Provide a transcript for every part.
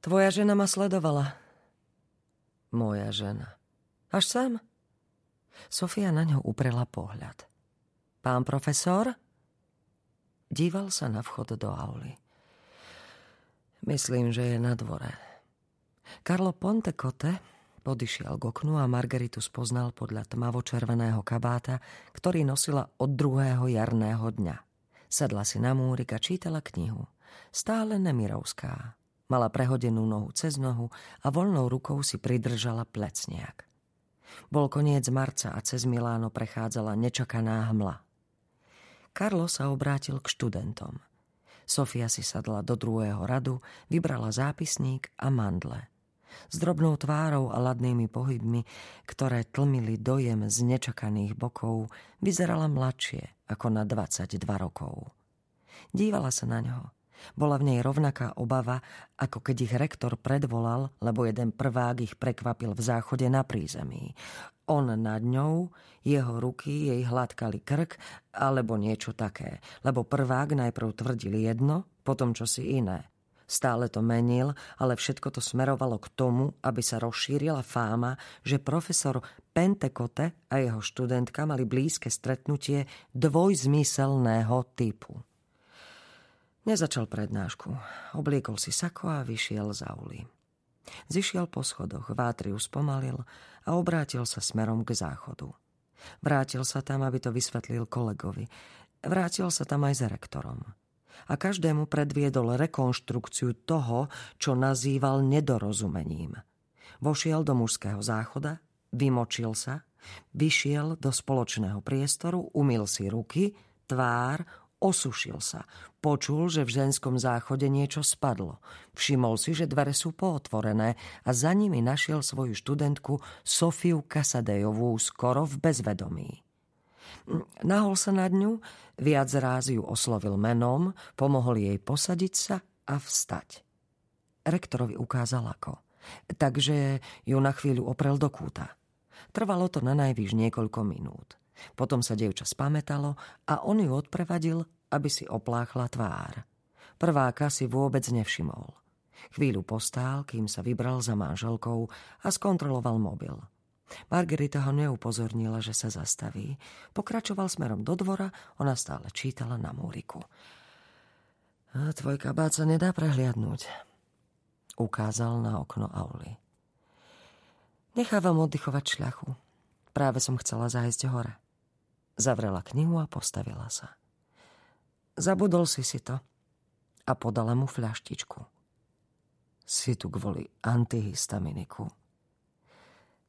Tvoja žena ma sledovala. Moja žena. Až sem? Sofia na ňo uprela pohľad. Pán profesor? Díval sa na vchod do auly. Myslím, že je na dvore. Karlo Pontecote podišiel k oknu a Margaritu spoznal podľa tmavo-červeného kabáta, ktorý nosila od druhého jarného dňa. Sedla si na múrik a čítala knihu. Stále Nemirovská. Mala prehodenú nohu cez nohu a voľnou rukou si pridržala plecniak. Bol koniec marca a cez Miláno prechádzala nečakaná hmla. Karlo sa obrátil k študentom. Sofia si sadla do druhého radu, vybrala zápisník a mandle. S drobnou tvárou a ladnými pohybmi, ktoré tlmili dojem z nečakaných bokov, vyzerala mladšie ako na 22 rokov. Dívala sa na ňo – bola v nej rovnaká obava, ako keď ich rektor predvolal, lebo jeden prvák ich prekvapil v záchode na prízemí. On nad ňou, jeho ruky jej hladkali krk, alebo niečo také, lebo prvák najprv tvrdil jedno, potom čo si iné. Stále to menil, ale všetko to smerovalo k tomu, aby sa rozšírila fáma, že profesor Pentekote a jeho študentka mali blízke stretnutie dvojzmyselného typu. Nezačal prednášku. Obliekol si sako a vyšiel z auly. Zišiel po schodoch, vátriu spomalil a obrátil sa smerom k záchodu. Vrátil sa tam, aby to vysvetlil kolegovi. Vrátil sa tam aj s rektorom. A každému predviedol rekonštrukciu toho, čo nazýval nedorozumením. Vošiel do mužského záchoda, vymočil sa, vyšiel do spoločného priestoru, umil si ruky, tvár, Osušil sa. Počul, že v ženskom záchode niečo spadlo. Všimol si, že dvere sú pootvorené a za nimi našiel svoju študentku Sofiu Kasadejovú skoro v bezvedomí. Nahol sa nad ňu, viac ráz ju oslovil menom, pomohol jej posadiť sa a vstať. Rektorovi ukázal ako. Takže ju na chvíľu oprel do kúta. Trvalo to na najvýš niekoľko minút. Potom sa dievča spametalo a on ju odprevadil, aby si opláchla tvár. Prváka si vôbec nevšimol. Chvíľu postál, kým sa vybral za manželkou a skontroloval mobil. Margarita ho neupozornila, že sa zastaví. Pokračoval smerom do dvora, ona stále čítala na múriku. A tvoj kabát sa nedá prehliadnúť. Ukázal na okno auly. Nechávam oddychovať šľachu. Práve som chcela zájsť hore. Zavrela knihu a postavila sa. Zabudol si si to a podala mu fľaštičku. Si tu kvôli antihistaminiku.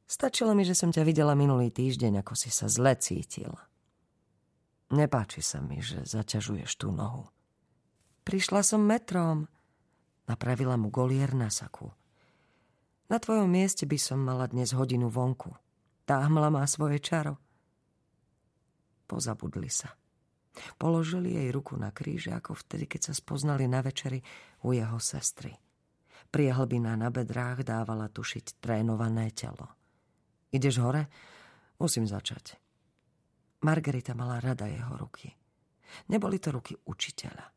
Stačilo mi, že som ťa videla minulý týždeň, ako si sa zle cítil. Nepáči sa mi, že zaťažuješ tú nohu. Prišla som metrom. Napravila mu golier na saku. Na tvojom mieste by som mala dnes hodinu vonku. Tá hmla má svoje čaro. Pozabudli sa. Položili jej ruku na kríže, ako vtedy, keď sa spoznali na večeri u jeho sestry. Priehlbina na bedrách dávala tušiť trénované telo. Ideš hore? Musím začať. Margarita mala rada jeho ruky. Neboli to ruky učiteľa.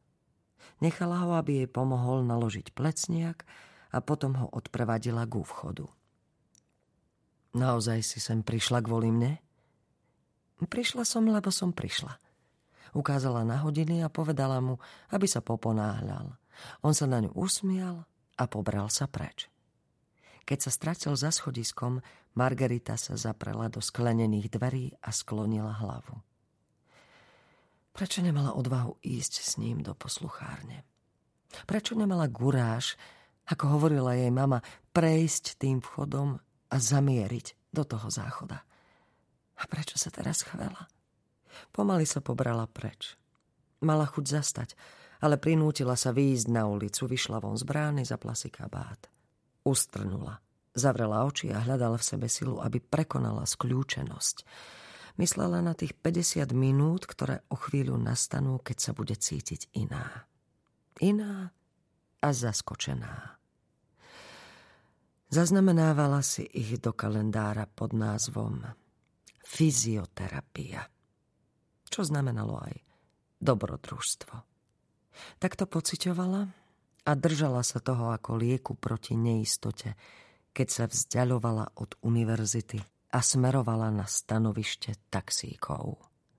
Nechala ho, aby jej pomohol naložiť plecniak a potom ho odprevadila k vchodu. Naozaj si sem prišla kvôli mne? Prišla som, lebo som prišla. Ukázala na hodiny a povedala mu, aby sa poponáhľal. On sa na ňu usmial a pobral sa preč. Keď sa stratil za schodiskom, Margarita sa zaprela do sklenených dverí a sklonila hlavu. Prečo nemala odvahu ísť s ním do posluchárne? Prečo nemala guráž, ako hovorila jej mama, prejsť tým vchodom a zamieriť do toho záchoda? A prečo sa teraz chvela? Pomaly sa pobrala preč. Mala chuť zastať, ale prinútila sa výjsť na ulicu, vyšla von z brány, zapla si kabát. Ustrnula. Zavrela oči a hľadala v sebe silu, aby prekonala skľúčenosť. Myslela na tých 50 minút, ktoré o chvíľu nastanú, keď sa bude cítiť iná. Iná a zaskočená. Zaznamenávala si ich do kalendára pod názvom fyzioterapia. Čo znamenalo aj dobrodružstvo. Tak to pociťovala a držala sa toho ako lieku proti neistote, keď sa vzdialovala od univerzity a smerovala na stanovište taxíkov.